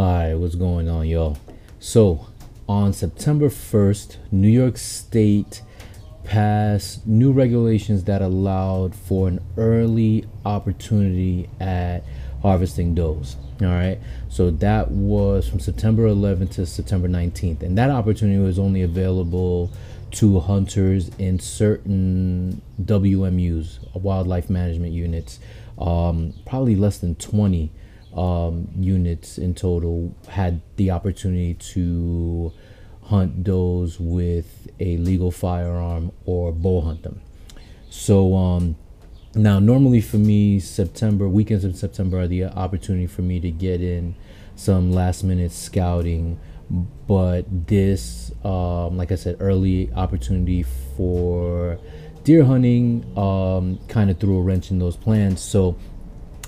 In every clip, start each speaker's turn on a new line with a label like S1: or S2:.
S1: Alright, what's going on, y'all? So, on September 1st, New York State passed new regulations that allowed for an early opportunity at harvesting does. All right. So that was from September 11th to September 19th. And that opportunity was only available to hunters in certain WMUs, wildlife management units. Um, probably less than 20 um, units in total had the opportunity to hunt does with a legal firearm or bow hunt them. So, um, now normally for me september weekends in september are the opportunity for me to get in some last minute scouting but this um, like i said early opportunity for deer hunting um, kind of threw a wrench in those plans so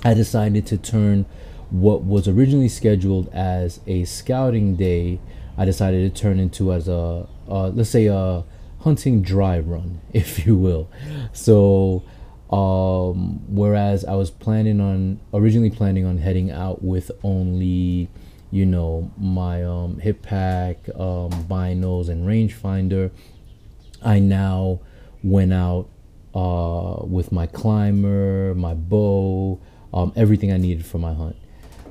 S1: i decided to turn what was originally scheduled as a scouting day i decided to turn into as a uh, let's say a hunting dry run if you will so um, whereas I was planning on originally planning on heading out with only, you know, my um, hip pack, um, binos, and rangefinder. I now went out uh, with my climber, my bow, um, everything I needed for my hunt.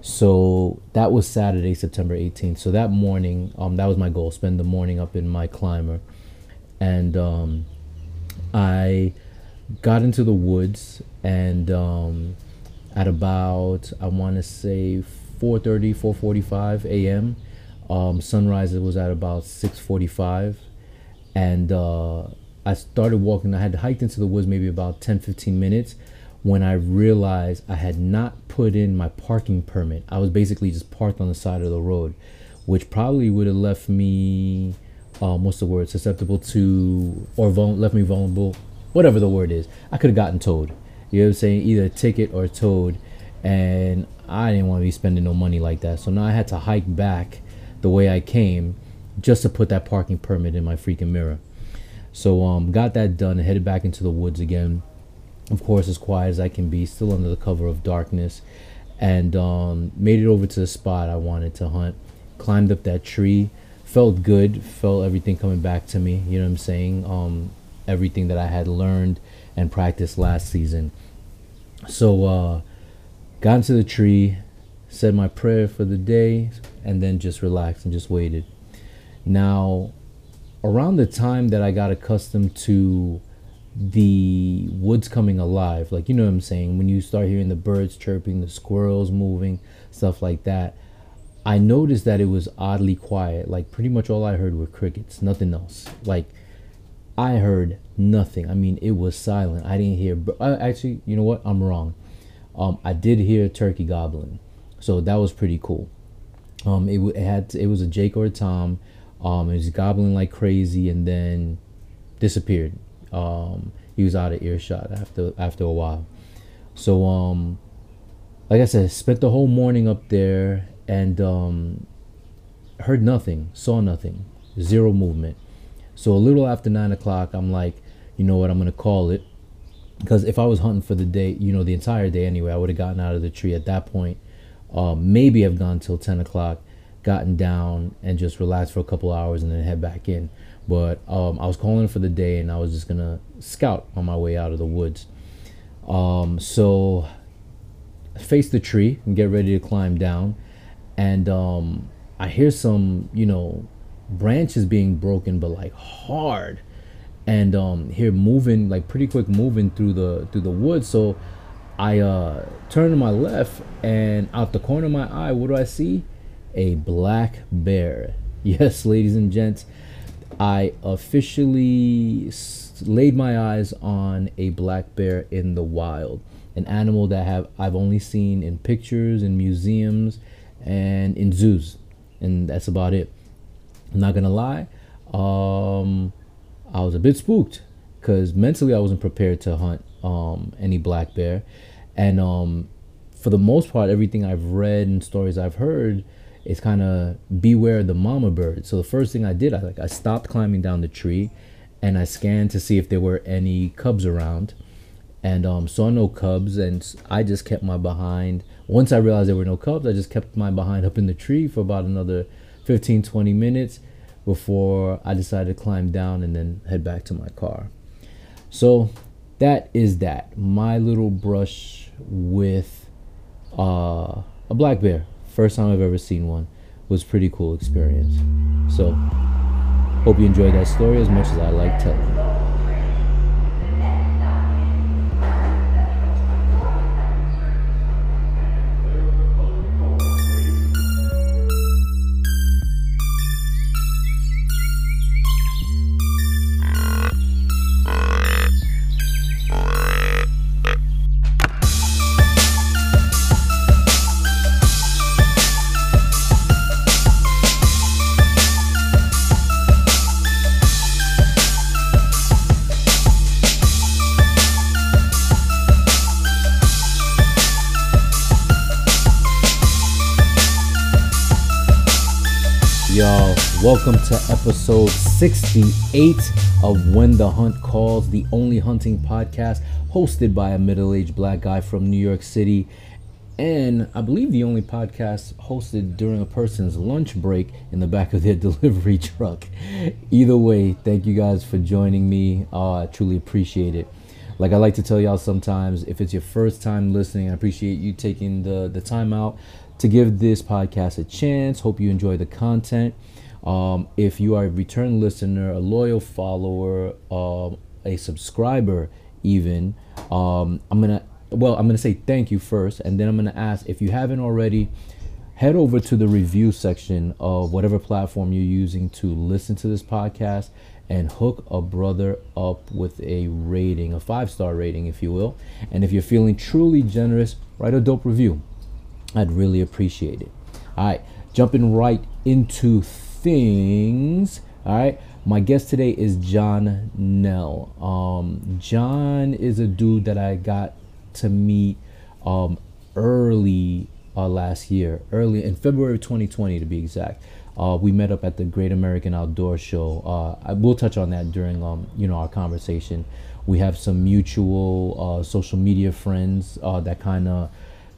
S1: So that was Saturday, September 18th. So that morning, um, that was my goal: spend the morning up in my climber, and um, I got into the woods and um, at about I want to say 4:30, 4:45 a.m. Um, sunrise was at about 6:45, and uh, I started walking. I had hiked into the woods maybe about 10, 15 minutes when I realized I had not put in my parking permit. I was basically just parked on the side of the road, which probably would have left me, um, what's the word, susceptible to, or vul- left me vulnerable whatever the word is. I could have gotten towed. You know what I'm saying? Either a ticket or towed. And I didn't want to be spending no money like that. So now I had to hike back the way I came just to put that parking permit in my freaking mirror. So um got that done headed back into the woods again. Of course as quiet as I can be, still under the cover of darkness. And um made it over to the spot I wanted to hunt. Climbed up that tree. Felt good, felt everything coming back to me, you know what I'm saying? Um everything that I had learned and practiced last season. So, uh, got into the tree, said my prayer for the day, and then just relaxed and just waited. Now, around the time that I got accustomed to the woods coming alive, like you know what I'm saying, when you start hearing the birds chirping, the squirrels moving, stuff like that, I noticed that it was oddly quiet. Like pretty much all I heard were crickets, nothing else. Like I heard nothing. I mean, it was silent. I didn't hear. Actually, you know what? I'm wrong. Um, I did hear a turkey gobbling, so that was pretty cool. Um, it, it had it was a Jake or a Tom. Um, it was gobbling like crazy, and then disappeared. Um, he was out of earshot after after a while. So um, like I said, spent the whole morning up there and um, heard nothing, saw nothing, zero movement. So a little after nine o'clock, I'm like, you know what, I'm gonna call it. Because if I was hunting for the day, you know, the entire day anyway, I would have gotten out of the tree at that point. Um, maybe have gone till 10 o'clock, gotten down and just relaxed for a couple hours and then head back in. But um, I was calling for the day and I was just gonna scout on my way out of the woods. Um, so face the tree and get ready to climb down, and um, I hear some, you know, branches being broken, but like hard, and um, here moving like pretty quick moving through the through the woods. So I uh, turn to my left, and out the corner of my eye, what do I see? A black bear. Yes, ladies and gents, I officially laid my eyes on a black bear in the wild, an animal that have I've only seen in pictures, in museums, and in zoos, and that's about it. I'm not gonna lie. Um, I was a bit spooked because mentally I wasn't prepared to hunt um, any black bear, and um, for the most part, everything I've read and stories I've heard is kind of beware the mama bird. So the first thing I did, I like I stopped climbing down the tree, and I scanned to see if there were any cubs around, and um, saw no cubs, and I just kept my behind. Once I realized there were no cubs, I just kept my behind up in the tree for about another 15, 20 minutes before I decided to climb down and then head back to my car. So that is that. My little brush with uh, a black bear. First time I've ever seen one. Was pretty cool experience. So hope you enjoyed that story as much as I like telling it. Welcome to episode 68 of When the Hunt Calls, the only hunting podcast hosted by a middle aged black guy from New York City. And I believe the only podcast hosted during a person's lunch break in the back of their delivery truck. Either way, thank you guys for joining me. Uh, I truly appreciate it. Like I like to tell y'all sometimes, if it's your first time listening, I appreciate you taking the, the time out to give this podcast a chance. Hope you enjoy the content. Um, if you are a return listener, a loyal follower, um, a subscriber, even, um, I'm gonna well, I'm gonna say thank you first, and then I'm gonna ask if you haven't already. Head over to the review section of whatever platform you're using to listen to this podcast and hook a brother up with a rating, a five star rating, if you will. And if you're feeling truly generous, write a dope review. I'd really appreciate it. All right, jumping right into things. All right, my guest today is John Nell. Um, John is a dude that I got to meet um, early uh, last year, early in February 2020 to be exact. Uh, we met up at the Great American Outdoor Show. Uh, I will touch on that during um, you know our conversation. We have some mutual uh, social media friends uh, that kind of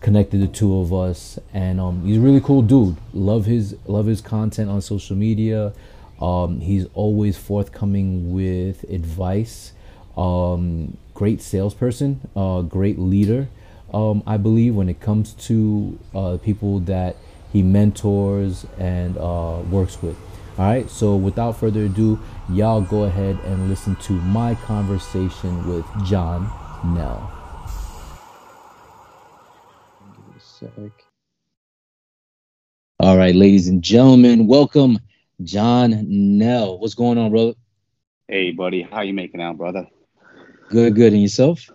S1: connected the two of us and um, he's a really cool dude. Love his love his content on social media. Um, he's always forthcoming with advice. Um, great salesperson uh, great leader. Um, i believe when it comes to uh, people that he mentors and uh, works with. All right so without further ado y'all go ahead and listen to my conversation with john nell All right, ladies and gentlemen, welcome John Nell. What's going on, brother?
S2: Hey, buddy. How you making out, brother?
S1: Good, good. And yourself?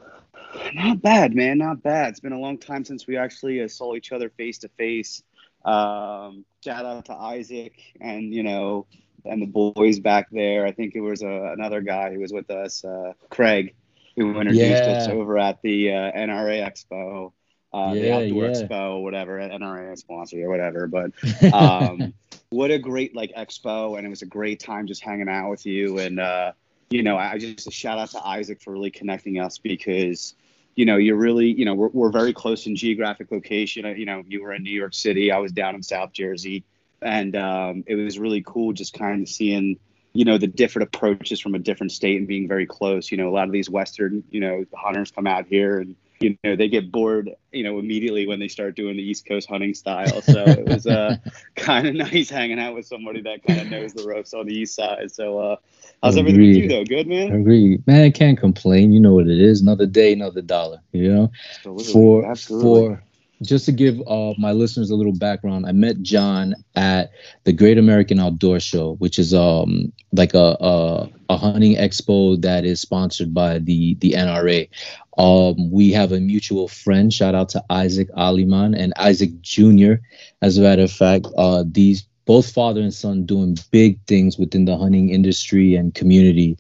S2: Not bad, man. Not bad. It's been a long time since we actually uh, saw each other face to face. Um, shout out to Isaac and you know and the boys back there. I think it was uh, another guy who was with us, uh, Craig, who introduced yeah. us over at the uh, NRA Expo uh, yeah, the Outdoor yeah. Expo, whatever, NRA sponsor or whatever. But um, what a great like expo, and it was a great time just hanging out with you. And uh, you know, I just a shout out to Isaac for really connecting us because you know you're really you know we're, we're very close in geographic location. You know, you were in New York City, I was down in South Jersey, and um, it was really cool just kind of seeing you know the different approaches from a different state and being very close. You know, a lot of these Western you know hunters come out here and you know they get bored you know immediately when they start doing the east coast hunting style. So it was uh kind of nice hanging out with somebody that kind of knows the ropes on the east side. So uh how's Agreed. everything with you though? Good man?
S1: Agree, man I can't complain. You know what it is. Another day another dollar you know? Absolutely. for Absolutely. for just to give uh, my listeners a little background, I met John at the Great American Outdoor Show, which is um like a a, a hunting expo that is sponsored by the the NRA. Um, we have a mutual friend. Shout out to Isaac Aliman and Isaac Jr. As a matter of fact, uh, these both father and son doing big things within the hunting industry and community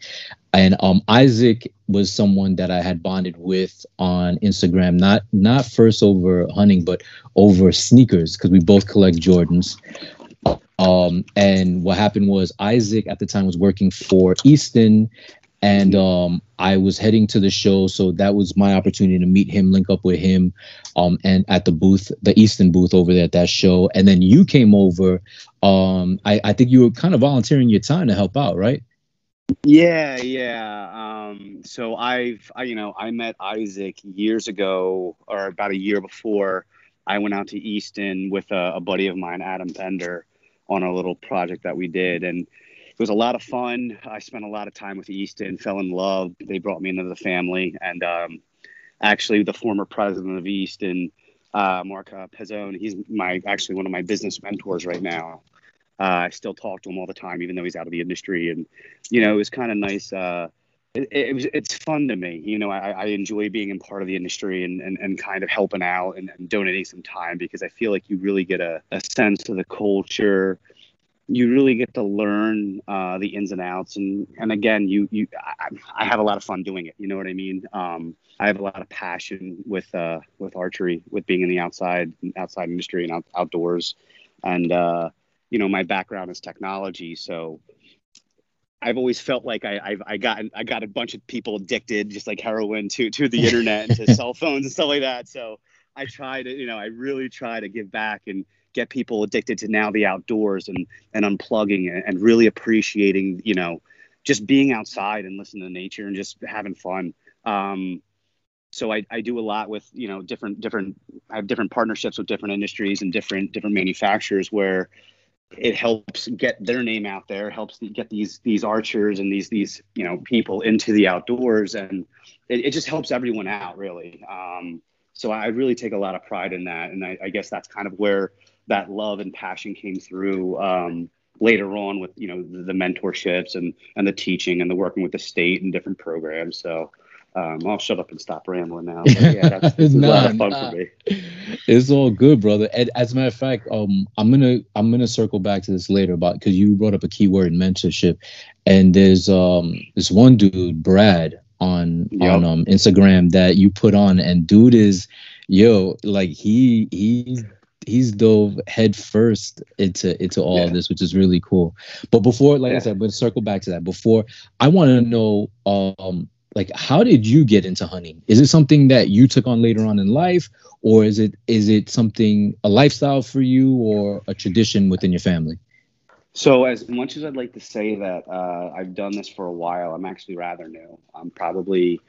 S1: and um, Isaac was someone that I had bonded with on Instagram, not not first over hunting, but over sneakers because we both collect Jordans. Um, and what happened was Isaac at the time was working for Easton, and um, I was heading to the show, so that was my opportunity to meet him, link up with him, um, and at the booth, the Easton booth over there at that show. And then you came over. Um, I, I think you were kind of volunteering your time to help out, right?
S2: Yeah, yeah. Um, so I've, I, you know, I met Isaac years ago, or about a year before. I went out to Easton with a, a buddy of mine, Adam Bender, on a little project that we did, and it was a lot of fun. I spent a lot of time with Easton, fell in love. They brought me into the family, and um, actually, the former president of Easton, uh, Mark uh, he's my actually one of my business mentors right now. Uh, I still talk to him all the time, even though he's out of the industry, and you know, it was kind of nice. Uh, it, it, was it's fun to me. You know, I, I enjoy being in part of the industry and, and, and kind of helping out and, and donating some time because I feel like you really get a, a sense of the culture you really get to learn uh, the ins and outs and and again you you I, I, have a lot of fun doing it you know what i mean um, i have a lot of passion with uh, with archery with being in the outside outside industry and out, outdoors and uh, you know my background is technology so I've always felt like I, I've I got I got a bunch of people addicted, just like heroin, to to the internet and to cell phones and stuff like that. So I try to, you know, I really try to give back and get people addicted to now the outdoors and and unplugging and, really appreciating you know just being outside and listening to nature and just having fun. Um, so I, I do a lot with you know different different I have different partnerships with different industries and different different manufacturers where it helps get their name out there helps get these these archers and these these you know people into the outdoors and it, it just helps everyone out really. Um, so I really take a lot of pride in that and I, I guess that's kind of where that love and passion came through um, later on with you know the, the, mentorships and and the teaching and the working with the state and different programs. So um, I'll shut up and stop rambling now. But yeah, that's, that's nah, a lot of fun nah. for me.
S1: It's all good, brother. And as a matter of fact, um, I'm gonna I'm gonna circle back to this later about because you brought up a key keyword mentorship, and there's um this one dude, Brad, on yep. on um Instagram that you put on, and dude is yo like he he's he's dove head first into into all yeah. of this, which is really cool. But before, like yeah. I said, gonna circle back to that. Before, I want to know, um, like, how did you get into hunting? Is it something that you took on later on in life, or is it is it something a lifestyle for you, or a tradition within your family?
S2: So, as much as I'd like to say that uh, I've done this for a while, I'm actually rather new. I'm probably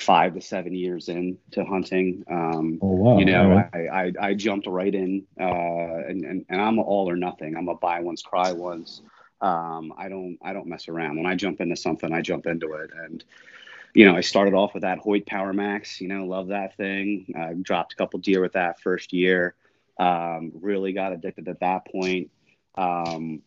S2: five to seven years in to hunting. Um, oh, wow. You know, right. I, I, I, jumped right in, uh, and, and, and I'm all or nothing. I'm a buy once, cry once. Um, I don't I don't mess around. When I jump into something, I jump into it. And you know, I started off with that Hoyt Power Max. You know, love that thing. Uh, dropped a couple deer with that first year. Um, really got addicted at that point. Um,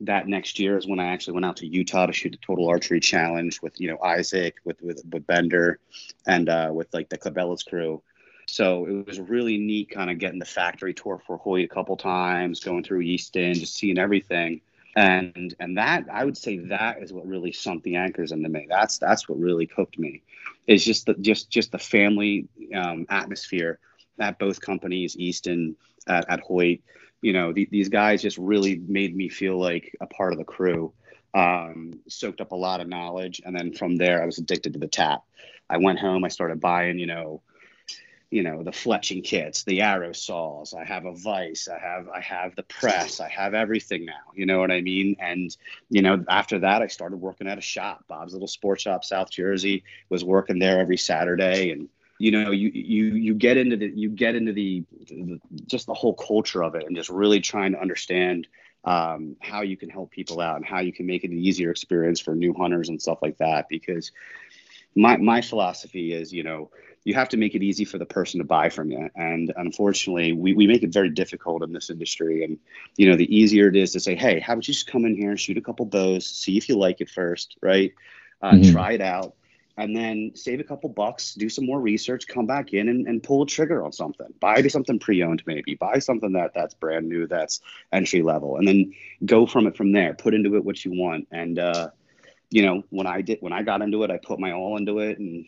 S2: that next year is when I actually went out to Utah to shoot the total archery challenge with you know Isaac with with, with Bender and uh, with like the Cabela's crew. So it was really neat, kind of getting the factory tour for Hoyt a couple times, going through Easton, just seeing everything. And and that I would say that is what really sunk the anchors into me. That's that's what really cooked me. Is just the just just the family um, atmosphere at both companies, Easton at, at Hoyt you know, the, these guys just really made me feel like a part of the crew. Um, soaked up a lot of knowledge, and then from there, I was addicted to the tap. I went home, I started buying, you know, you know, the fletching kits, the arrow saws. I have a vise. I have I have the press. I have everything now. You know what I mean? And you know, after that, I started working at a shop, Bob's Little Sports Shop, South Jersey. Was working there every Saturday, and you know you you you get into the you get into the, the just the whole culture of it and just really trying to understand um, how you can help people out and how you can make it an easier experience for new hunters and stuff like that. Because my my philosophy is you know you have to make it easy for the person to buy from you. And unfortunately we, we make it very difficult in this industry. And you know the easier it is to say hey how about you just come in here and shoot a couple bows see if you like it first right? Uh, mm-hmm. try it out and then save a couple bucks, do some more research, come back in and, and pull a trigger on something. Buy something pre-owned, maybe. Buy something that that's brand new, that's entry level, and then go from it from there. Put into it what you want. And uh, you know, when I did when I got into it, I put my all into it, and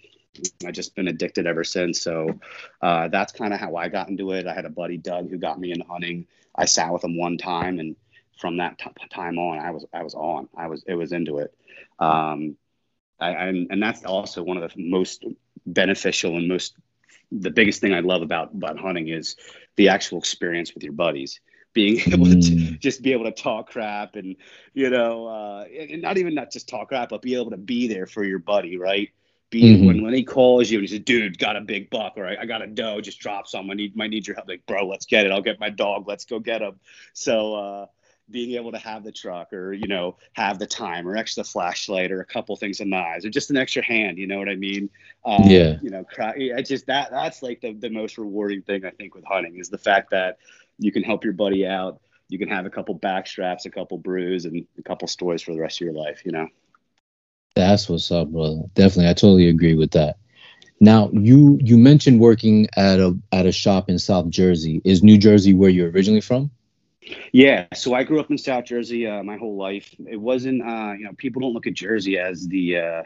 S2: I've just been addicted ever since. So uh, that's kind of how I got into it. I had a buddy Doug who got me into hunting. I sat with him one time, and from that t- time on, I was I was on. I was it was into it. Um, I, and and that's also one of the most beneficial and most the biggest thing I love about about hunting is the actual experience with your buddies. Being able mm. to just be able to talk crap and you know uh, and not even not just talk crap but be able to be there for your buddy right? Be mm-hmm. when, when he calls you and he says dude got a big buck or I, I got a doe just drop some. I need might need your help. Like bro let's get it. I'll get my dog. Let's go get him. So uh being able to have the truck or you know have the time or extra flashlight or a couple things in the eyes or just an extra hand you know what i mean?
S1: Um, yeah.
S2: you know it's just that that's like the, the most rewarding thing i think with hunting is the fact that you can help your buddy out you can have a couple back straps a couple brews and a couple stories for the rest of your life you know?
S1: That's what's up brother. Definitely i totally agree with that. Now you you mentioned working at a at a shop in south jersey. Is new jersey where you're originally from
S2: yeah, so I grew up in South Jersey uh, my whole life. It wasn't, uh, you know, people don't look at Jersey as the uh,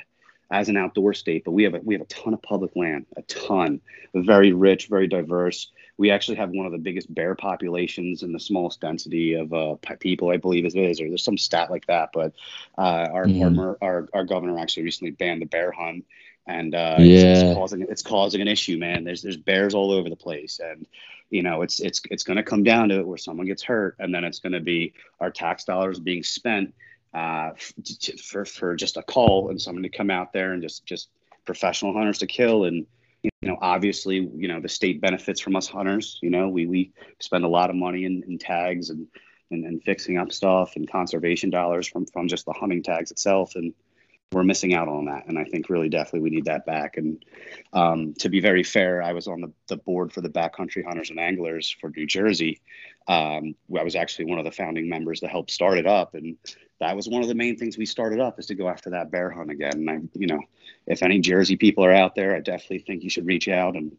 S2: as an outdoor state, but we have a, we have a ton of public land, a ton, very rich, very diverse. We actually have one of the biggest bear populations and the smallest density of uh, people, I believe it is, or there's some stat like that. But uh, our, mm. our, our our governor actually recently banned the bear hunt, and uh, yeah. it's, it's, causing it's causing an issue, man. There's there's bears all over the place, and you know it's it's it's going to come down to it where someone gets hurt and then it's going to be our tax dollars being spent uh, for for just a call and someone to come out there and just just professional hunters to kill. And you know obviously you know the state benefits from us hunters you know we we spend a lot of money in, in tags and, and and fixing up stuff and conservation dollars from from just the hunting tags itself. And we're missing out on that. And I think really definitely we need that back. And um, to be very fair, I was on the, the board for the Backcountry Hunters and Anglers for New Jersey. Um, I was actually one of the founding members that helped start it up. And that was one of the main things we started up is to go after that bear hunt again. And I, you know, if any Jersey people are out there, I definitely think you should reach out and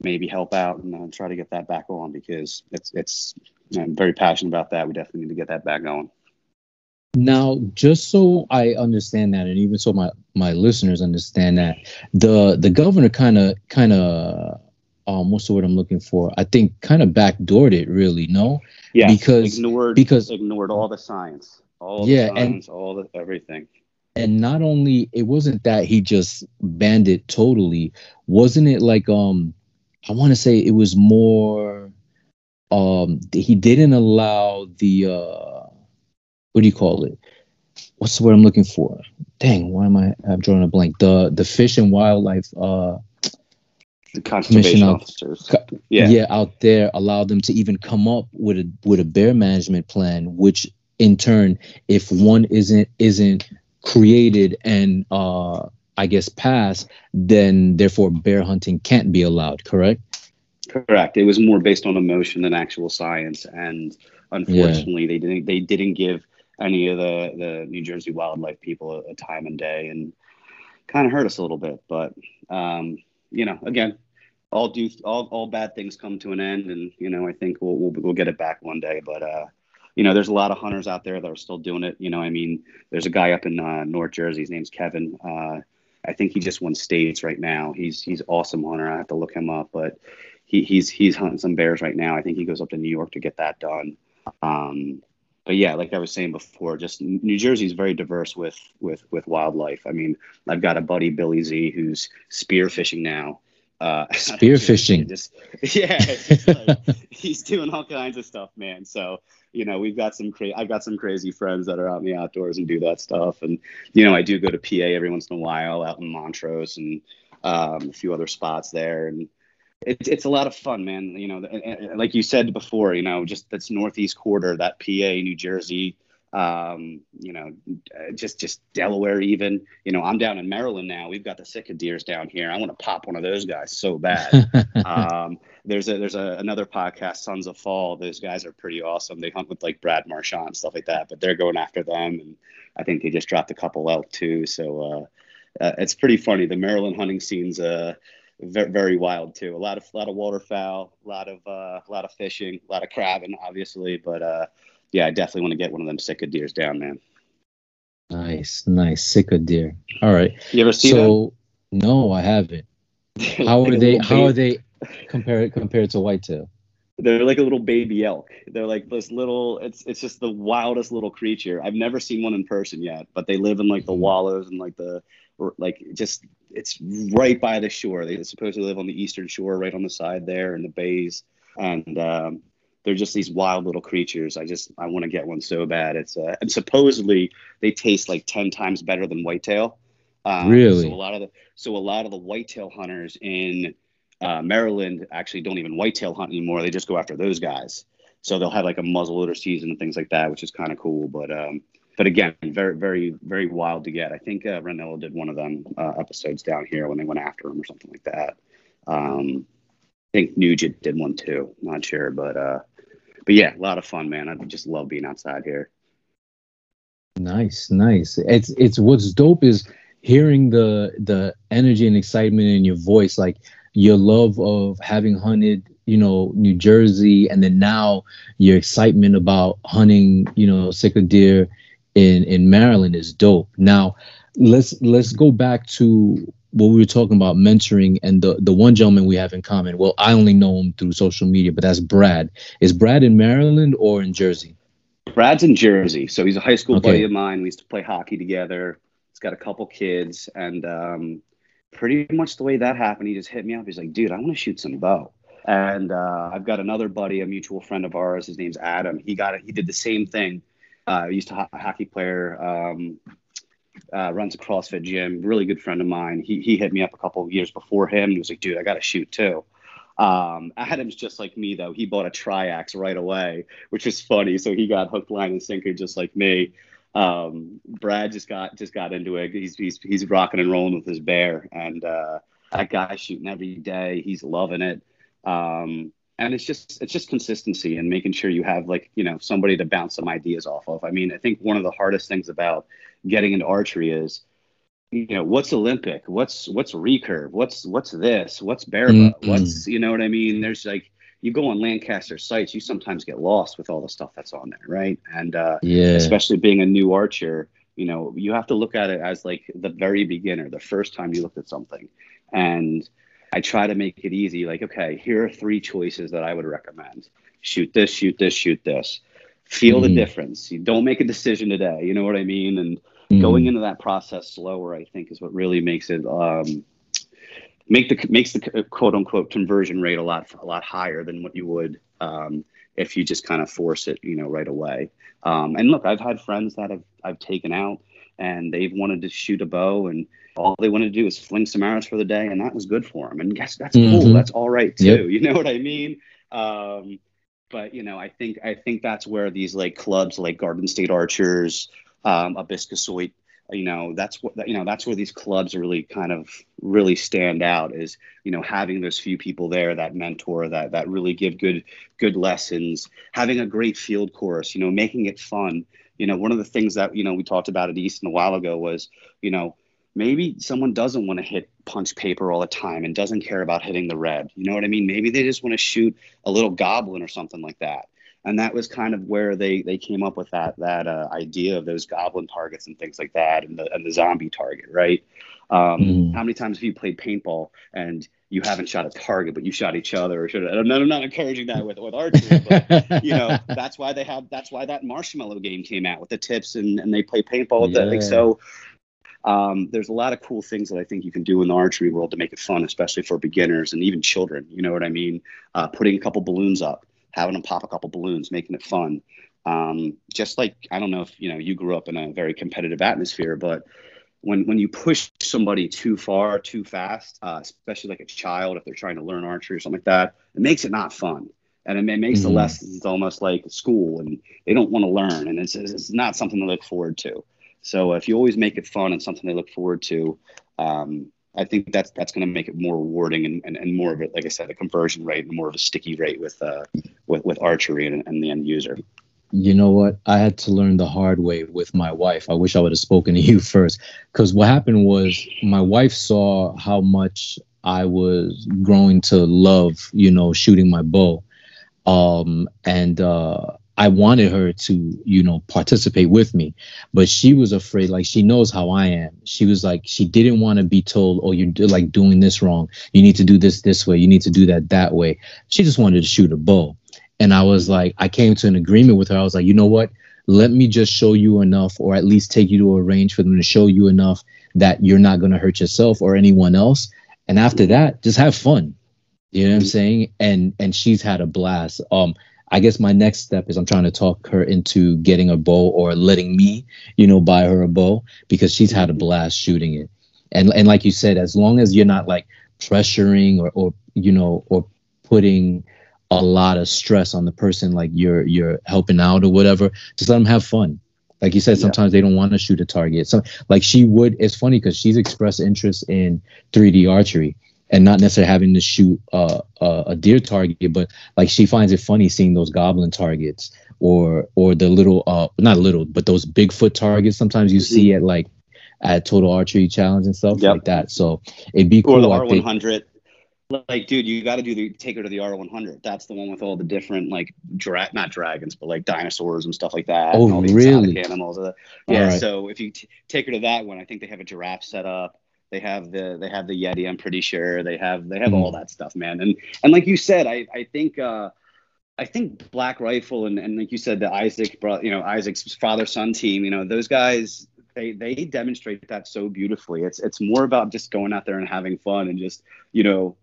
S2: maybe help out and uh, try to get that back on because it's, it's, I'm very passionate about that. We definitely need to get that back going.
S1: Now, just so I understand that, and even so my my listeners understand that, the the governor kind of kind of um what's the word I'm looking for? I think kind of backdoored it, really. No,
S2: yeah, because ignored because ignored all the science, all yeah, the science, and, all the everything.
S1: And not only it wasn't that he just banned it totally. Wasn't it like um I want to say it was more um he didn't allow the uh what do you call it? What's the word I'm looking for? Dang, why am I? I'm drawing a blank. The the Fish and Wildlife uh,
S2: the conservation officers,
S1: yeah, yeah, out there allow them to even come up with a with a bear management plan, which in turn, if one isn't isn't created and uh, I guess passed, then therefore bear hunting can't be allowed. Correct.
S2: Correct. It was more based on emotion than actual science, and unfortunately, yeah. they didn't they didn't give any of the the New Jersey wildlife people a, a time and day, and kind of hurt us a little bit. But um, you know, again, all do all all bad things come to an end, and you know, I think we'll we'll, we'll get it back one day. But uh, you know, there's a lot of hunters out there that are still doing it. You know, I mean, there's a guy up in uh, North Jersey. His name's Kevin. Uh, I think he just won states right now. He's he's awesome hunter. I have to look him up, but he, he's he's hunting some bears right now. I think he goes up to New York to get that done. Um, but yeah, like I was saying before, just New Jersey is very diverse with with with wildlife. I mean, I've got a buddy Billy Z who's spearfishing now.
S1: Uh, spearfishing,
S2: just yeah, just like, he's doing all kinds of stuff, man. So you know, we've got some crazy. I've got some crazy friends that are out in the outdoors and do that stuff. And you know, I do go to PA every once in a while, out in Montrose and um, a few other spots there, and it's it's a lot of fun, man. You know, like you said before, you know, just that's northeast quarter, that PA, New Jersey, um, you know, just just Delaware, even. You know, I'm down in Maryland now. We've got the Sitka deers down here. I want to pop one of those guys so bad. um, there's a there's a, another podcast, Sons of Fall. Those guys are pretty awesome. They hunt with like Brad Marchand and stuff like that. But they're going after them, and I think they just dropped a couple elk too. So uh, uh, it's pretty funny. The Maryland hunting scene's uh very, wild too. A lot of a lot of waterfowl, a lot of uh, a lot of fishing, a lot of crabbing, obviously. But uh, yeah, I definitely want to get one of them Sitka deers down, man.
S1: Nice, nice Sitka deer. All right.
S2: You ever see
S1: so, them? No, I haven't. How are they? How are they compared compared to whitetail?
S2: They're like a little baby elk. They're like this little. It's it's just the wildest little creature. I've never seen one in person yet, but they live in like the wallows and like the like just it's right by the shore. They supposedly live on the eastern shore, right on the side there in the bays, and um, they're just these wild little creatures. I just I want to get one so bad. It's uh, and supposedly they taste like ten times better than whitetail.
S1: Um, really?
S2: So a lot of the so a lot of the whitetail hunters in uh, Maryland actually don't even whitetail hunt anymore. They just go after those guys. So they'll have like a muzzleloader season and things like that, which is kind of cool. But um, but again, very very very wild to get. I think uh, Rinella did one of them uh, episodes down here when they went after him or something like that. Um, I think Nugent did one too. Not sure, but uh, but yeah, a lot of fun, man. I just love being outside here.
S1: Nice, nice. It's it's what's dope is hearing the the energy and excitement in your voice. Like your love of having hunted, you know, New Jersey, and then now your excitement about hunting, you know, Sika deer in in Maryland is dope. Now, let's let's go back to what we were talking about mentoring and the the one gentleman we have in common. Well, I only know him through social media, but that's Brad. Is Brad in Maryland or in Jersey?
S2: Brad's in Jersey, so he's a high school okay. buddy of mine. We used to play hockey together. He's got a couple kids, and um, pretty much the way that happened, he just hit me up. He's like, dude, I want to shoot some bow. And uh, I've got another buddy, a mutual friend of ours. His name's Adam. He got it. He did the same thing. Uh, used to a hockey player. Um, uh, runs a CrossFit gym. Really good friend of mine. He he hit me up a couple of years before him. He was like, dude, I got to shoot too. Um, Adam's just like me though. He bought a triax right away, which is funny. So he got hooked, line, and sinker just like me. Um, Brad just got just got into it. He's he's he's rocking and rolling with his bear, and uh, that guy's shooting every day. He's loving it. Um, and it's just it's just consistency and making sure you have like you know somebody to bounce some ideas off of. I mean, I think one of the hardest things about getting into archery is you know what's Olympic, what's what's recurve, what's what's this, what's barebow, mm-hmm. what's you know what I mean. There's like you go on Lancaster sites, you sometimes get lost with all the stuff that's on there, right? And uh, yeah, especially being a new archer, you know, you have to look at it as like the very beginner, the first time you looked at something. And I try to make it easy. Like, okay, here are three choices that I would recommend: shoot this, shoot this, shoot this. Feel mm-hmm. the difference. You don't make a decision today. You know what I mean? And mm-hmm. going into that process slower, I think, is what really makes it um, make the makes the quote unquote conversion rate a lot a lot higher than what you would um, if you just kind of force it, you know, right away. Um, and look, I've had friends that have I've taken out and they've wanted to shoot a bow and all they wanted to do is fling some arrows for the day and that was good for them and guess that's mm-hmm. cool that's all right too yep. you know what i mean um, but you know i think i think that's where these like clubs like garden state archers um, Abiscasoit you know that's what you know that's where these clubs really kind of really stand out is you know having those few people there that mentor that that really give good good lessons having a great field course you know making it fun. You know one of the things that you know we talked about at easton a while ago was you know maybe someone doesn't want to hit punch paper all the time and doesn't care about hitting the red. You know what i mean? Maybe they just want to shoot a little goblin or something like that and that was kind of where they they came up with that that uh, idea of those goblin targets and things like that, and the and the zombie target, right? Um, mm. How many times have you played paintball and you haven't shot a target, but you shot each other? Or should I'm not, I'm not encouraging that with with archery, but you know that's why they have that's why that marshmallow game came out with the tips and and they play paintball with yeah. that. Like, so um, there's a lot of cool things that I think you can do in the archery world to make it fun, especially for beginners and even children. You know what I mean? Uh, putting a couple balloons up, having them pop a couple balloons, making it fun. Um, just like I don't know if you know you grew up in a very competitive atmosphere, but when when you push somebody too far, too fast, uh, especially like a child if they're trying to learn archery or something like that, it makes it not fun. And it, makes mm-hmm. the lessons almost like school, and they don't want to learn, and it's, it's not something to look forward to. So if you always make it fun and something they look forward to, um, I think that's that's going to make it more rewarding and, and, and more of it, like I said, a conversion rate and more of a sticky rate with uh, with, with archery and, and the end user.
S1: You know what? I had to learn the hard way with my wife. I wish I would have spoken to you first, because what happened was my wife saw how much I was growing to love, you know, shooting my bow, um, and uh, I wanted her to, you know, participate with me, but she was afraid. Like she knows how I am. She was like, she didn't want to be told, "Oh, you're like doing this wrong. You need to do this this way. You need to do that that way." She just wanted to shoot a bow. And I was like, I came to an agreement with her. I was like, you know what? Let me just show you enough, or at least take you to a range for them to show you enough that you're not going to hurt yourself or anyone else. And after that, just have fun. You know what I'm saying? And and she's had a blast. Um, I guess my next step is I'm trying to talk her into getting a bow or letting me, you know, buy her a bow because she's had a mm-hmm. blast shooting it. And and like you said, as long as you're not like pressuring or or you know or putting a lot of stress on the person like you're you're helping out or whatever, just let them have fun. Like you said, sometimes yeah. they don't want to shoot a target. So like she would. It's funny because she's expressed interest in 3D archery and not necessarily having to shoot uh, uh, a deer target, but like she finds it funny seeing those goblin targets or or the little uh not little but those Bigfoot targets. Sometimes you mm-hmm. see at like at Total Archery Challenge and stuff yep. like that. So it'd be cool.
S2: Or the R100. Like, dude, you got to do the take her to the R100. That's the one with all the different like dra- not dragons, but like dinosaurs and stuff like that.
S1: Oh, really?
S2: Animals. Yeah. Right. So if you t- take her to that one, I think they have a giraffe set up. They have the they have the Yeti. I'm pretty sure they have they have mm. all that stuff, man. And and like you said, I I think. uh I think Black Rifle and, and like you said, the Isaac, you know, Isaac's father son team, you know, those guys, they they demonstrate that so beautifully. It's it's more about just going out there and having fun and just you know,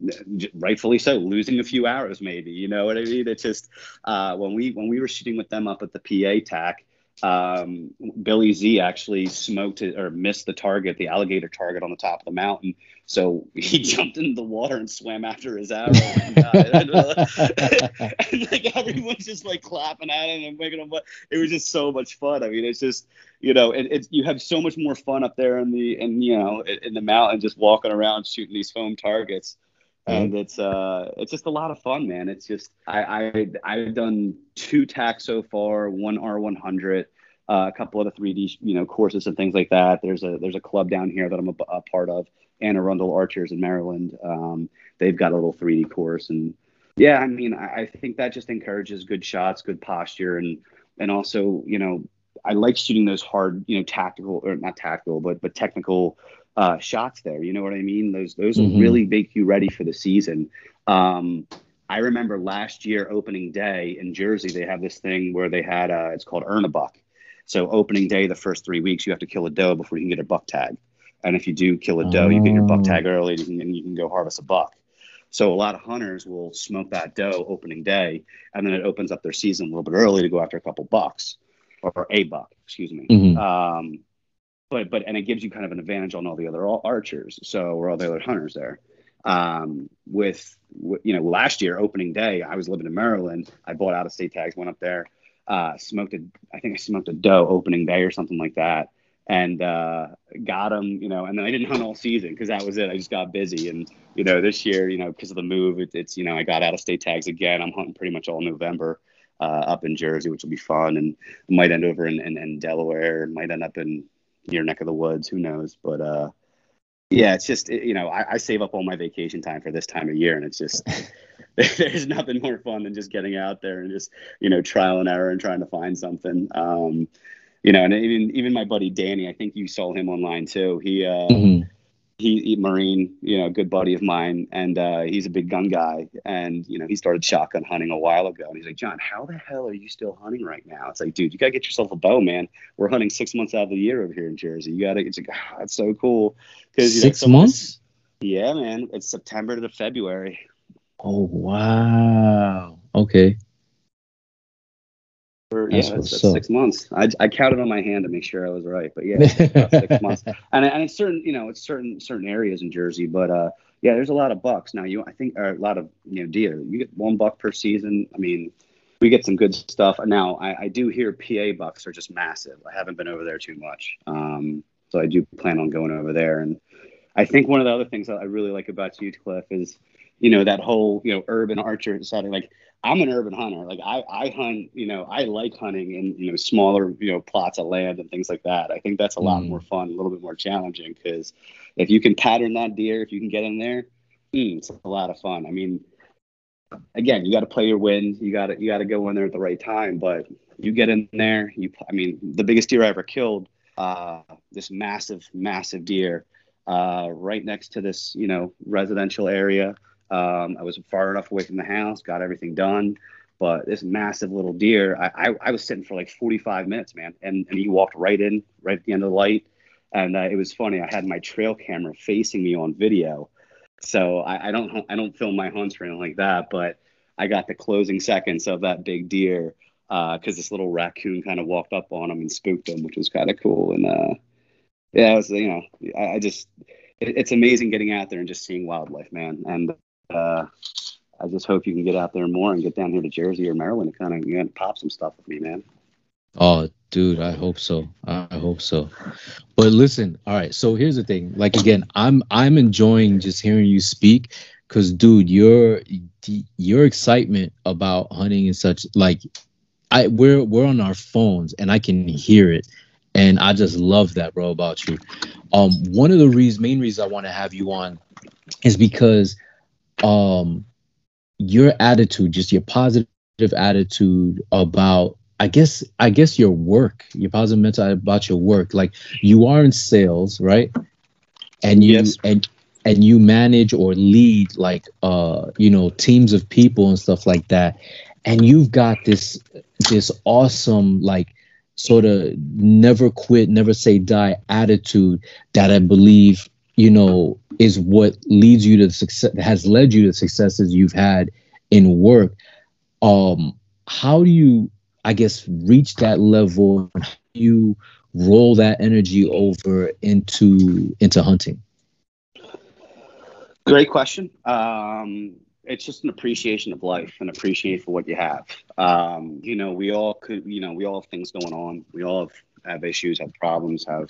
S2: rightfully so, losing a few arrows maybe. You know what I mean? It's just uh, when we when we were shooting with them up at the PA TAC, um, Billy Z actually smoked it or missed the target, the alligator target on the top of the mountain. So he jumped into the water and swam after his arrow. And, uh, and, like everyone's just like clapping at him and making him. It was just so much fun. I mean, it's just you know, it, it's you have so much more fun up there in the and you know in the mountain just walking around shooting these foam targets and it's uh it's just a lot of fun man. It's just i i i've done two tacks so far one r100 uh, a couple of the 3d you know courses and things like that. There's a there's a club down here that i'm a, a part of Anne Arundel archers in maryland. Um, they've got a little 3d course and yeah i mean I, I think that just encourages good shots good posture and and also you know i like shooting those hard you know tactical or not tactical but but technical uh, shots there. You know what I mean? Those those mm-hmm. will really make you ready for the season. Um, I remember last year opening day in Jersey, they have this thing where they had uh, it's called earn a buck. So opening day, the first three weeks, you have to kill a doe before you can get a buck tag. And if you do kill a doe, oh. you get your buck tag oh. early, and you, can, and you can go harvest a buck. So a lot of hunters will smoke that doe opening day, and then it opens up their season a little bit early to go after a couple bucks or a buck, excuse me.
S1: Mm-hmm.
S2: Um, but but and it gives you kind of an advantage on all the other archers. So or all the other hunters there. Um, with you know last year opening day i was living in maryland. I bought out of state tags went up there uh, smoked a i think i smoked a doe opening day or something like that and uh, got them you know and then i didn't hunt all season because that was it. I just got busy. And you know this year you know because of the move it, it's you know i got out of state tags again. I'm hunting pretty much all november uh, up in jersey which will be fun and might end over in, in, in delaware might end up in your neck of the woods. Who knows? But uh, yeah, it's just you know I, I, save up all my vacation time for this time of year, and it's just there's nothing more fun than just getting out there and just you know trial and error and trying to find something. Um, you know, and even even my buddy Danny, I think you saw him online too. He uh, mm-hmm he, he Marine, you know, good buddy of mine, and uh, he's a big gun guy. And you know, he started shotgun hunting a while ago. And he's like, John, how the hell are you still hunting right now? It's like, dude, you gotta get yourself a bow, man. We're hunting six months out of the year over here in Jersey. You gotta. It's like, oh, that's so cool.
S1: Because six know, months.
S2: Yeah, man. It's September to February.
S1: Oh wow. Okay.
S2: For, yeah, that's, that's six months. I, I counted on my hand to make sure I was right, but yeah, six months. And and it's certain, you know, it's certain certain areas in Jersey, but uh, yeah, there's a lot of bucks now. You, I think, a lot of you know deer. You get one buck per season. I mean, we get some good stuff. Now, I, I do hear PA bucks are just massive. I haven't been over there too much, um, so I do plan on going over there. And I think one of the other things that I really like about you, Cliff, is you know that whole you know urban archer setting. Like I'm an urban hunter. Like I, I hunt, you know, I like hunting in, you know, smaller, you know, plots of land and things like that. I think that's a lot mm. more fun, a little bit more challenging because if you can pattern that deer, if you can get in there, mm, it's a lot of fun. I mean, again, you got to play your wind. You got to, you got to go in there at the right time, but you get in there, you, I mean, the biggest deer I ever killed, uh, this massive, massive deer, uh, right next to this, you know, residential area um, I was far enough away from the house, got everything done. But this massive little deer, I, I, I was sitting for like 45 minutes, man, and and he walked right in, right at the end of the light, and uh, it was funny. I had my trail camera facing me on video, so I, I don't I don't film my hunts or anything like that, but I got the closing seconds of that big deer because uh, this little raccoon kind of walked up on him and spooked him, which was kind of cool. And uh, yeah, it was you know I, I just it, it's amazing getting out there and just seeing wildlife, man. And uh, I just hope you can get out there more and get down here to Jersey or Maryland and kind of you know, pop some stuff with me, man.
S1: Oh, dude, I hope so. I hope so. But listen, all right. So here's the thing. Like again, I'm I'm enjoying just hearing you speak because, dude, your your excitement about hunting and such, like, I we're we're on our phones and I can hear it, and I just love that, bro, about you. Um, one of the reasons, main reasons I want to have you on, is because, um, your attitude, just your positive attitude about I guess I guess your work, your positive mental about your work. Like you are in sales, right? And you yes. and and you manage or lead like uh you know teams of people and stuff like that. And you've got this this awesome like sort of never quit, never say die attitude that I believe you know is what leads you to success has led you to successes you've had in work. Um, how do you I guess, reach that level and you roll that energy over into into hunting?
S2: Great question. Um, it's just an appreciation of life and appreciation for what you have. Um, you know, we all could, you know, we all have things going on. We all have, have issues, have problems, have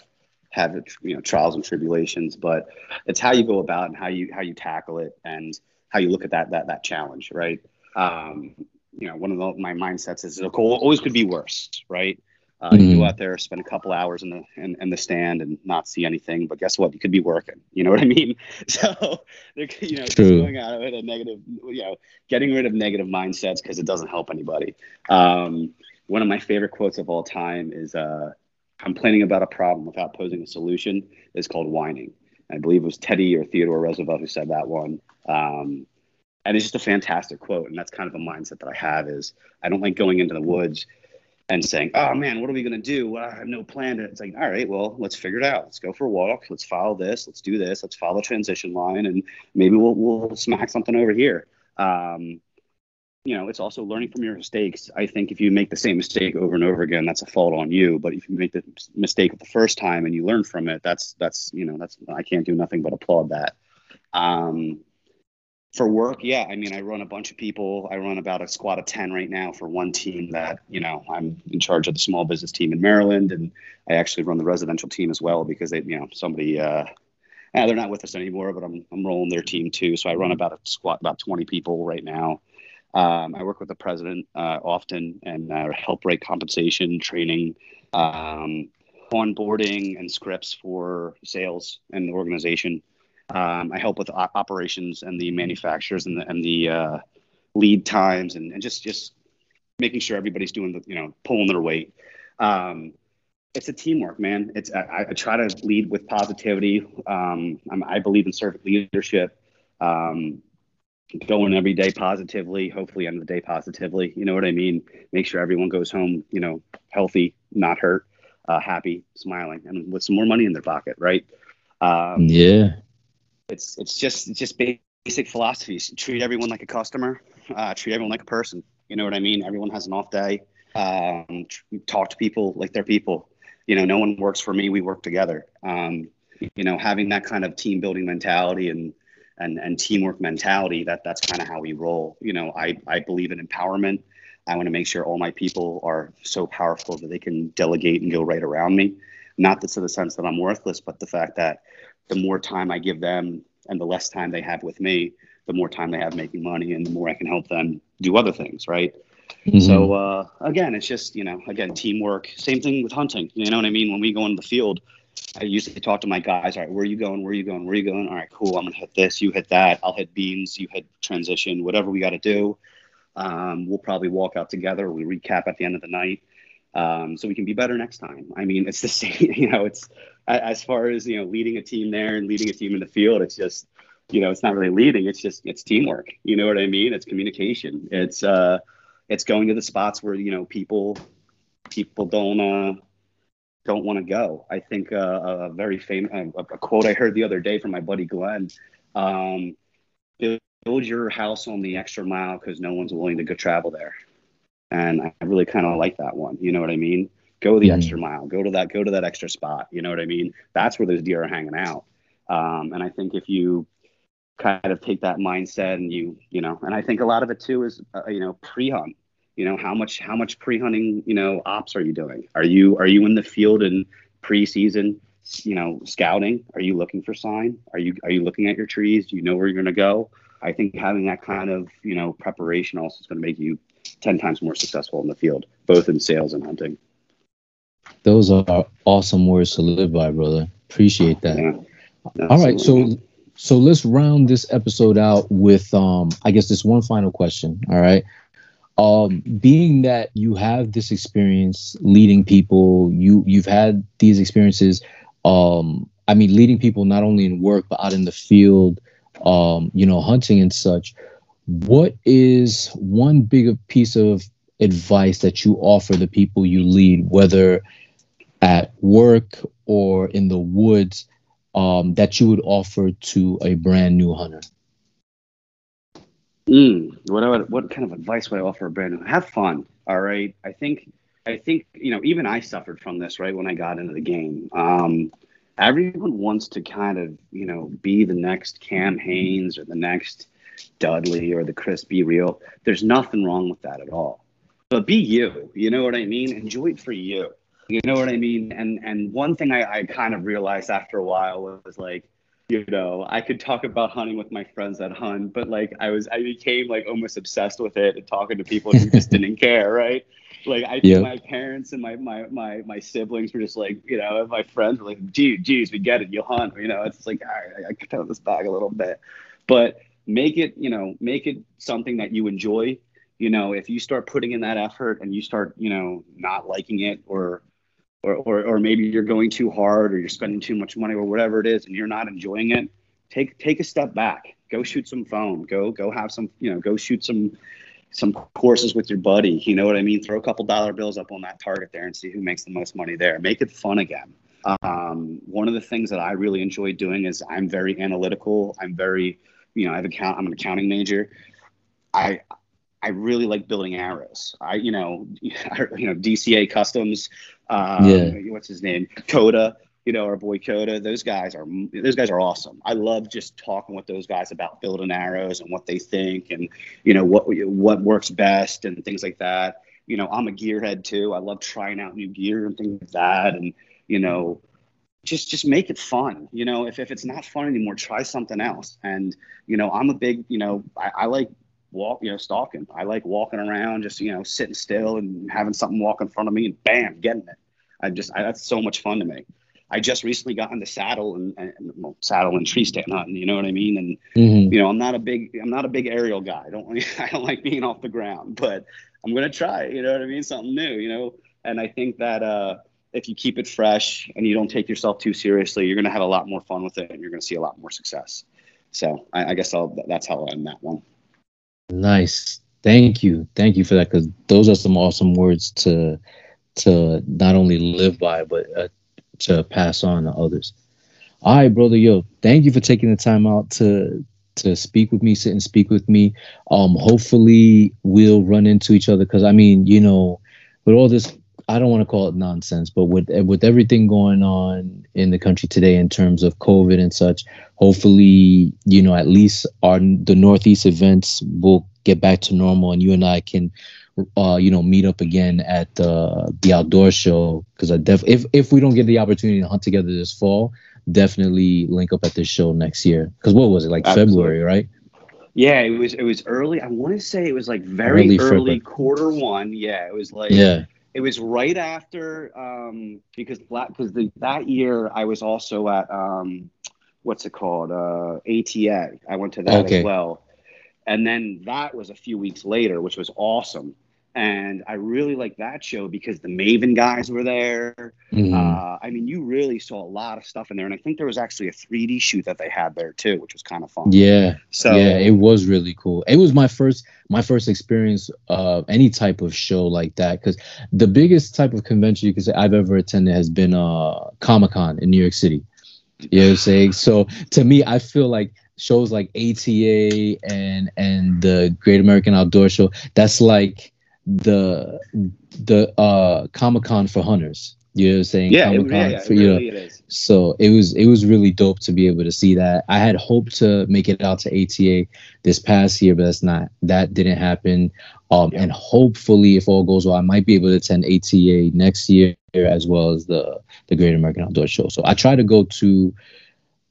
S2: have you know trials and tribulations. But it's how you go about and how you how you tackle it and how you look at that that that challenge, right? Um, you know, one of the, my mindsets is it always could be worse, right? Uh, mm-hmm. You go out there, spend a couple hours in the in, in, the stand, and not see anything. But guess what? You could be working. You know what I mean? So, you know, just going out of it a negative, you know, getting rid of negative mindsets because it doesn't help anybody. Um, one of my favorite quotes of all time is uh, "Complaining about a problem without posing a solution. Is called whining." I believe it was Teddy or Theodore Roosevelt who said that one. Um, and it's just a fantastic quote. And that's kind of a mindset that i have is i don't like going into the woods and saying oh man what are we going to do? Well, i have no plan. It's like all right well let's figure it out. Let's go for a walk. Let's follow this. Let's do this. Let's follow the transition line and maybe we'll, we'll smack something over here. Um, you know it's also learning from your mistakes. I think if you make the same mistake over and over again that's a fault on you. But if you make the mistake the first time and you learn from it that's that's you know that's i can't do nothing but applaud that. Um, for work yeah i mean i run a bunch of people. I run about a squad of 10 right now for one team that you know i'm in charge of the small business team in maryland. And i actually run the residential team as well because they you know somebody uh yeah, they're not with us anymore but i'm, I'm rolling their team too. So i run about a squad about 20 people right now um, i work with the president uh, often and uh, help write compensation training um, onboarding and scripts for sales and the organization um, I help with operations and the manufacturers and the and the uh, lead times and, and just just making sure everybody's doing the you know pulling their weight. Um, it's a teamwork, man. It's I, I, try to lead with positivity. Um, i believe in servant leadership. Um, going every day positively, hopefully end of the day positively. You know what I mean? Make sure everyone goes home, you know, healthy, not hurt, uh, happy, smiling, and with some more money in their pocket, right?
S1: Um, yeah
S2: it's it's just it's just basic philosophies. Treat everyone like a customer. Uh, treat everyone like a person. You know what I mean? Everyone has an off day. Um, talk to people like they're people. You know, no one works for me. We work together. Um, you know, having that kind of team building mentality and and and teamwork mentality. That that's kind of how we roll. You know, I I believe in empowerment. I want to make sure all my people are so powerful that they can delegate and go right around me. Not to the sense that I'm worthless, but the fact that the more time I give them and the less time they have with me, the more time they have making money and the more I can help them do other things, right? Mm-hmm. So uh, again, it's just you know, again, teamwork. Same thing with hunting. You know what I mean? When we go into the field, I usually talk to my guys. All right, where are you going? Where are you going? Where are you going? All right, cool. I'm gonna hit this. You hit that. I'll hit beans. You hit transition. Whatever we got to do. Um, we'll probably walk out together. We recap at the end of the night um, so we can be better next time. I mean, it's the same. You know, it's as far as you know, leading a team there and leading a team in the field. It's just, you know, it's not really leading. It's just it's teamwork. You know what I mean? It's communication. It's uh, it's going to the spots where you know people people don't uh, don't want to go. I think uh, a very famous a, a, quote I heard the other day from my buddy Glenn. Um, build your house on the extra mile because no one's willing to go travel there. And I really kind of like that one. You know what I mean? Go the mm-hmm. extra mile. Go to that. Go to that extra spot. You know what I mean? That's where those deer are hanging out. Um, and I think if you kind of take that mindset and you, you know, and I think a lot of it too is, uh, you know, pre-hunt. You know, how much how much pre-hunting, you know, ops are you doing? Are you are you in the field in preseason? you know scouting are you looking for sign are you are you looking at your trees do you know where you're going to go I think having that kind of you know preparation also is going to make you ten times more successful in the field, both in sales and hunting.
S1: Those are awesome words to live by, brother. Appreciate that. Yeah, All right, so so let's round this episode out with um I guess this one final question. All right. Um, being that you have this experience leading people, you you've had these experiences. Um, I mean, leading people not only in work but out in the field um, you know, hunting and such. What is one big piece of advice that you offer the people you lead, whether at work or in the woods, um, that you would offer to a brand new hunter?
S2: Mm, what, would, what kind of advice would I offer a brand new? Have fun. All right. I think I think you know even I suffered from this right when I got into the game. Um, everyone wants to kind of, you know, be the next Cam Hanes or the next Dudley or the Chris B-Real. There's nothing wrong with that at all. But be you. You know what I mean? Enjoy it for you. You know what I mean? And and one thing I, I kind of realized after a while was like, you know, I could talk about hunting with my friends that hunt, but like I was I became like almost obsessed with it and talking to people who just didn't care, right? Like I think yep. my parents and my, my my my siblings were just like, you know, my friends were like, gee, geez, we get it, you hunt. You know, it's like, all right, I could tone this back a little bit. But make it, you know, make it something that you enjoy. You know, if you start putting in that effort and you start, you know, not liking it or or, or, or maybe you're going too hard or you're spending too much money or whatever it is and you're not enjoying it, take take a step back. Go shoot some foam. Go go have some, you know, go shoot some some courses with your buddy. You know what I mean? Throw a couple dollar bills up on that target there and see who makes the most money there. Make it fun again. Um, one of the things that I really enjoy doing is I'm very analytical. I'm very, you know, I have account. I'm an accounting major. I I really like building arrows. I you know you know DCA Customs. Um, yeah. What's his name? Coda you know, our boy Coda, those guys are those guys are awesome. I love just talking with those guys about building arrows and what they think and you know what what works best and things like that. You know, I'm a gearhead too. I love trying out new gear and things like that. And you know, just just make it fun. You know, if if it's not fun anymore, try something else. And you know, I'm a big you know I, I like walk you know stalking. I like walking around, just you know sitting still and having something walk in front of me and bam, getting it. I just I, that's so much fun to me. I just recently got in the saddle and, and well, saddle and tree stand hunting. You know what I mean? And mm-hmm. you know, I'm not a big I'm not a big aerial guy. I don't I don't like being off the ground, but I'm gonna try. You know what I mean? Something new. You know, and I think that uh, if you keep it fresh and you don't take yourself too seriously, you're gonna have a lot more fun with it, and you're gonna see a lot more success. So I, I guess I'll that's how I'll end that one.
S1: Nice. Thank you. Thank you for that because those are some awesome words to to not only live by but uh, to pass on to others. All right, brother. Yo, thank you for taking the time out to to speak with me, sit and speak with me. Um, hopefully we'll run into each other because I mean, you know, with all this, I don't want to call it nonsense, but with with everything going on in the country today in terms of COVID and such, hopefully, you know, at least our the Northeast events will get back to normal, and you and I can uh, you know, meet up again at the the outdoor show because I def if if we don't get the opportunity to hunt together this fall, definitely link up at this show next year. Because what was it like Absolutely. February, right?
S2: Yeah, it was it was early. I want to say it was like very early, early quarter one. Yeah, it was like
S1: yeah.
S2: It was right after um because because the that year I was also at um what's it called uh ATA. I went to that okay. as well. And then that was a few weeks later, which was awesome and I really liked that show because the Maven guys were there.
S1: Mhm.
S2: Uh, I mean, you really saw a lot of stuff in there, and I think there was actually a 3D shoot that they had there too, which was kind of fun.
S1: yeah,
S2: So
S1: yeah, it was really cool. It was my first my first experience of any type of show like that because the biggest type of convention you could say I've ever attended has been uh Comic Con in New York City. You know what I'm saying? So to me, I feel like shows like ATA and and the Great American Outdoor Show, that's like the the uh Comic Con for hunters. You know what I'm saying?
S2: yeah, it,
S1: Comic-Con
S2: yeah, yeah,
S1: for you know,
S2: really it is.
S1: so it was it was really dope to be able to see that. I had hoped to make it out to ATA this past year, but that's not that didn't happen. Um,
S2: Yeah.
S1: and hopefully, if all goes well, I might be able to attend ATA next year as well as the the Great American Outdoor Show. So I try to go to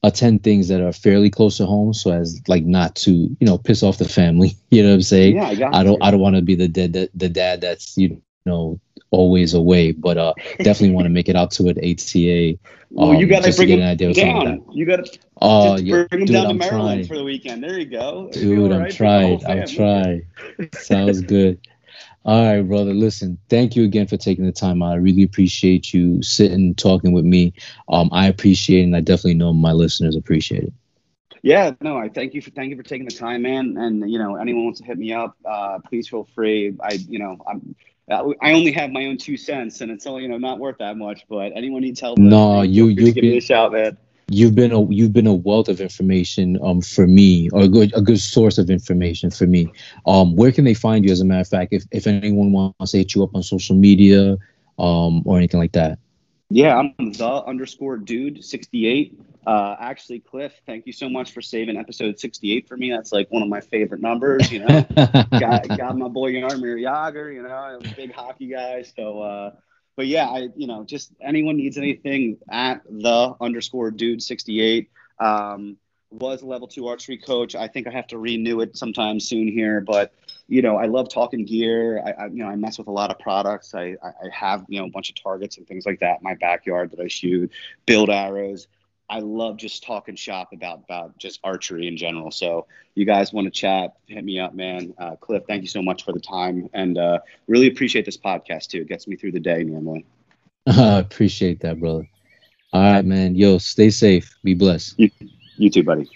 S1: attend things that are fairly close to home, so as like not to you know piss off the family. You know what I'm saying?
S2: Yeah, I got
S1: I don't
S2: you.
S1: I don't want to be the dad the, the dad that's you know always away, but uh definitely want to make it out to an ATA.
S2: Well, you
S1: um,
S2: got to
S1: just to
S2: bring
S1: get
S2: him
S1: an idea of something like
S2: down. You got to
S1: Oh
S2: just
S1: yeah,
S2: bring
S1: dude,
S2: down to
S1: I'm
S2: Maryland
S1: trying.
S2: for the weekend. There you go.
S1: Dude, I'm
S2: right for the whole
S1: trying. I'm trying. Sounds good. All right, brother. Listen, thank you again for taking the time out. I really appreciate you sitting talking with me. Um, I appreciate it, and I definitely know my listeners appreciate it.
S2: Yeah, no, I thank you for thank you for taking the time, man. And you know, anyone wants to hit me up, uh, please feel free. I, you know, I'm. I only have my own two cents, and it's only you know not worth that much. But anyone needs help,
S1: No, you-
S2: feel free to
S1: you've
S2: give me a shout, man.
S1: You've been a you've been a wealth of information um for me, or a good a good source of information for me. Um, where can they find you? As a matter of fact, if if anyone wants to hit you up on social media, um, or anything like that.
S2: Yeah, I'm the underscore dude sixty eight. Uh, actually, Cliff, thank you so much for saving episode sixty eight for me. That's like one of my favorite numbers. You know. got got my boy Jaromir Jagr, you know, I'm a big hockey guy. So uh but yeah, I you know, just anyone needs anything at the underscore dude sixty eight. Um was a level two archery coach. I think I have to renew it sometime soon here, but you know, I love talking gear. I, I you know, I mess with a lot of products. I, I I have, you know, a bunch of targets and things like that in my backyard that I shoot, build arrows. I love just talking shop about about just archery in general. So you guys want to chat, hit me up, man. Uh, Cliff, thank you so much for the time, and uh, really appreciate this podcast too. It gets me through the day normally.
S1: I appreciate that, brother. All right, man. Yo, stay safe. Be blessed.
S2: You too, buddy.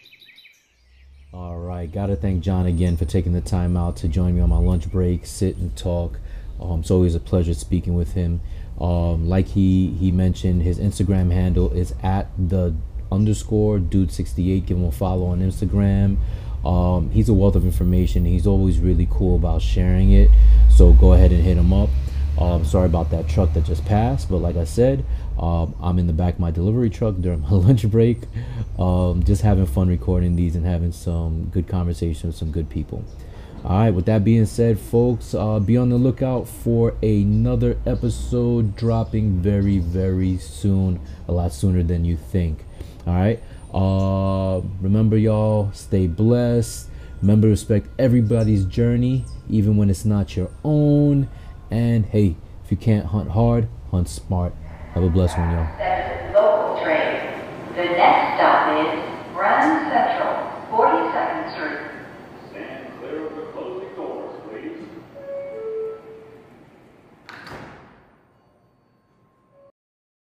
S1: All right, gotta thank John again for taking the time out to join me on my lunch break, sit and talk. Um, it's always a pleasure speaking with him. Um, like he he mentioned, his Instagram handle is at the underscore dude sixty eight. Give him a follow on Instagram. Um, he's a wealth of information. He's always really cool about sharing it. So go ahead and hit him up. Um, sorry about that truck that just passed, but like I said, um, I'm in the back of my delivery truck during my lunch break, um, just having fun recording these and having some good conversation with some good people. All right, with that being said, folks, uh, be on the lookout for another episode dropping very, very soon, a lot sooner than you think. All right, uh, remember, y'all, stay blessed. Remember, respect everybody's journey, even when it's not your own. And hey, if you can't hunt hard, hunt smart. Have a blessed one, y'all.
S3: That's local. The next stop is